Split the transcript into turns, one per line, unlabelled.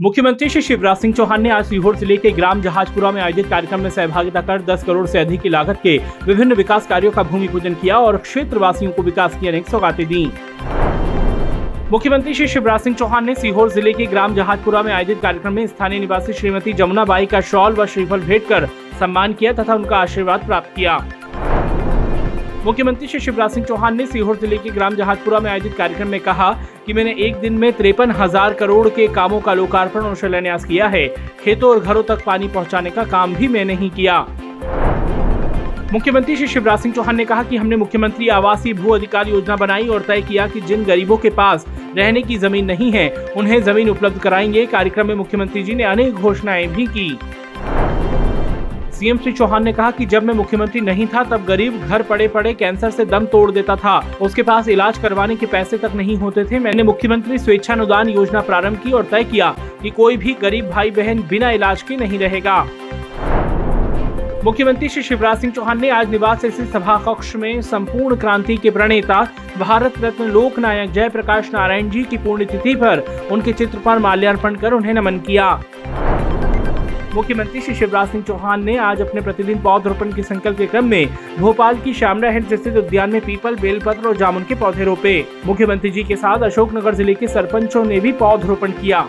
मुख्यमंत्री श्री शिवराज सिंह चौहान ने आज सीहोर ज़िले के ग्राम जहाजपुरा में आयोजित कार्यक्रम में सहभागिता कर 10 करोड़ से अधिक की लागत के विभिन्न विकास कार्यों का भूमि पूजन किया और क्षेत्रवासियों को विकास की अनेक सौगातें दी। मुख्यमंत्री श्री शिवराज सिंह चौहान ने सीहोर ज़िले के ग्राम जहाजपुरा में आयोजित कार्यक्रम में स्थानीय निवासी श्रीमती जमुना बाई का शॉल व श्रीफल भेंट कर सम्मान किया तथा उनका आशीर्वाद प्राप्त किया। मुख्यमंत्री श्री शिवराज सिंह चौहान ने सीहोर ज़िले के ग्राम जहाजपुरा में आयोजित कार्यक्रम में कहा कि मैंने एक दिन में तिरपन हज़ार करोड़ के कामों का लोकार्पण और शिलान्यास किया है। खेतों और घरों तक पानी पहुँचाने का काम भी मैंने ही किया। मुख्यमंत्री श्री शिवराज सिंह चौहान ने कहा कि हमने मुख्यमंत्री आवासीय भू अधिकार योजना बनाई और तय किया कि जिन गरीबों के पास रहने की ज़मीन नहीं है, उन्हें ज़मीन उपलब्ध कराएँगे। कार्यक्रम में मुख्यमंत्री जी ने अनेक घोषणाएँ भी की। सीएम श्री चौहान ने कहा कि जब मैं मुख्यमंत्री नहीं था, तब गरीब घर पड़े पड़े कैंसर से दम तोड़ देता था। उसके पास इलाज करवाने के पैसे तक नहीं होते थे। मैंने मुख्यमंत्री स्वेच्छानुदान योजना प्रारंभ की और तय किया कि कोई भी गरीब भाई बहन बिना इलाज के नहीं रहेगा। मुख्यमंत्री श्री शिवराज सिंह चौहान ने आज निवास स्थित सभा कक्ष में संपूर्ण क्रांति के प्रणेता, भारत रत्न लोक नायक जयप्रकाश नारायण जी की पुण्यतिथि पर उनके चित्र पर माल्यार्पण कर उन्हें नमन किया। मुख्यमंत्री श्री शिवराज सिंह चौहान ने आज अपने प्रतिदिन पौधरोपण के संकल्प के क्रम में भोपाल की श्यामला हेड स्थित उद्यान में पीपल, बेलपत्र और जामुन के पौधे रोपे। मुख्यमंत्री जी के साथ अशोकनगर ज़िले के सरपंचों ने भी पौधरोपण किया।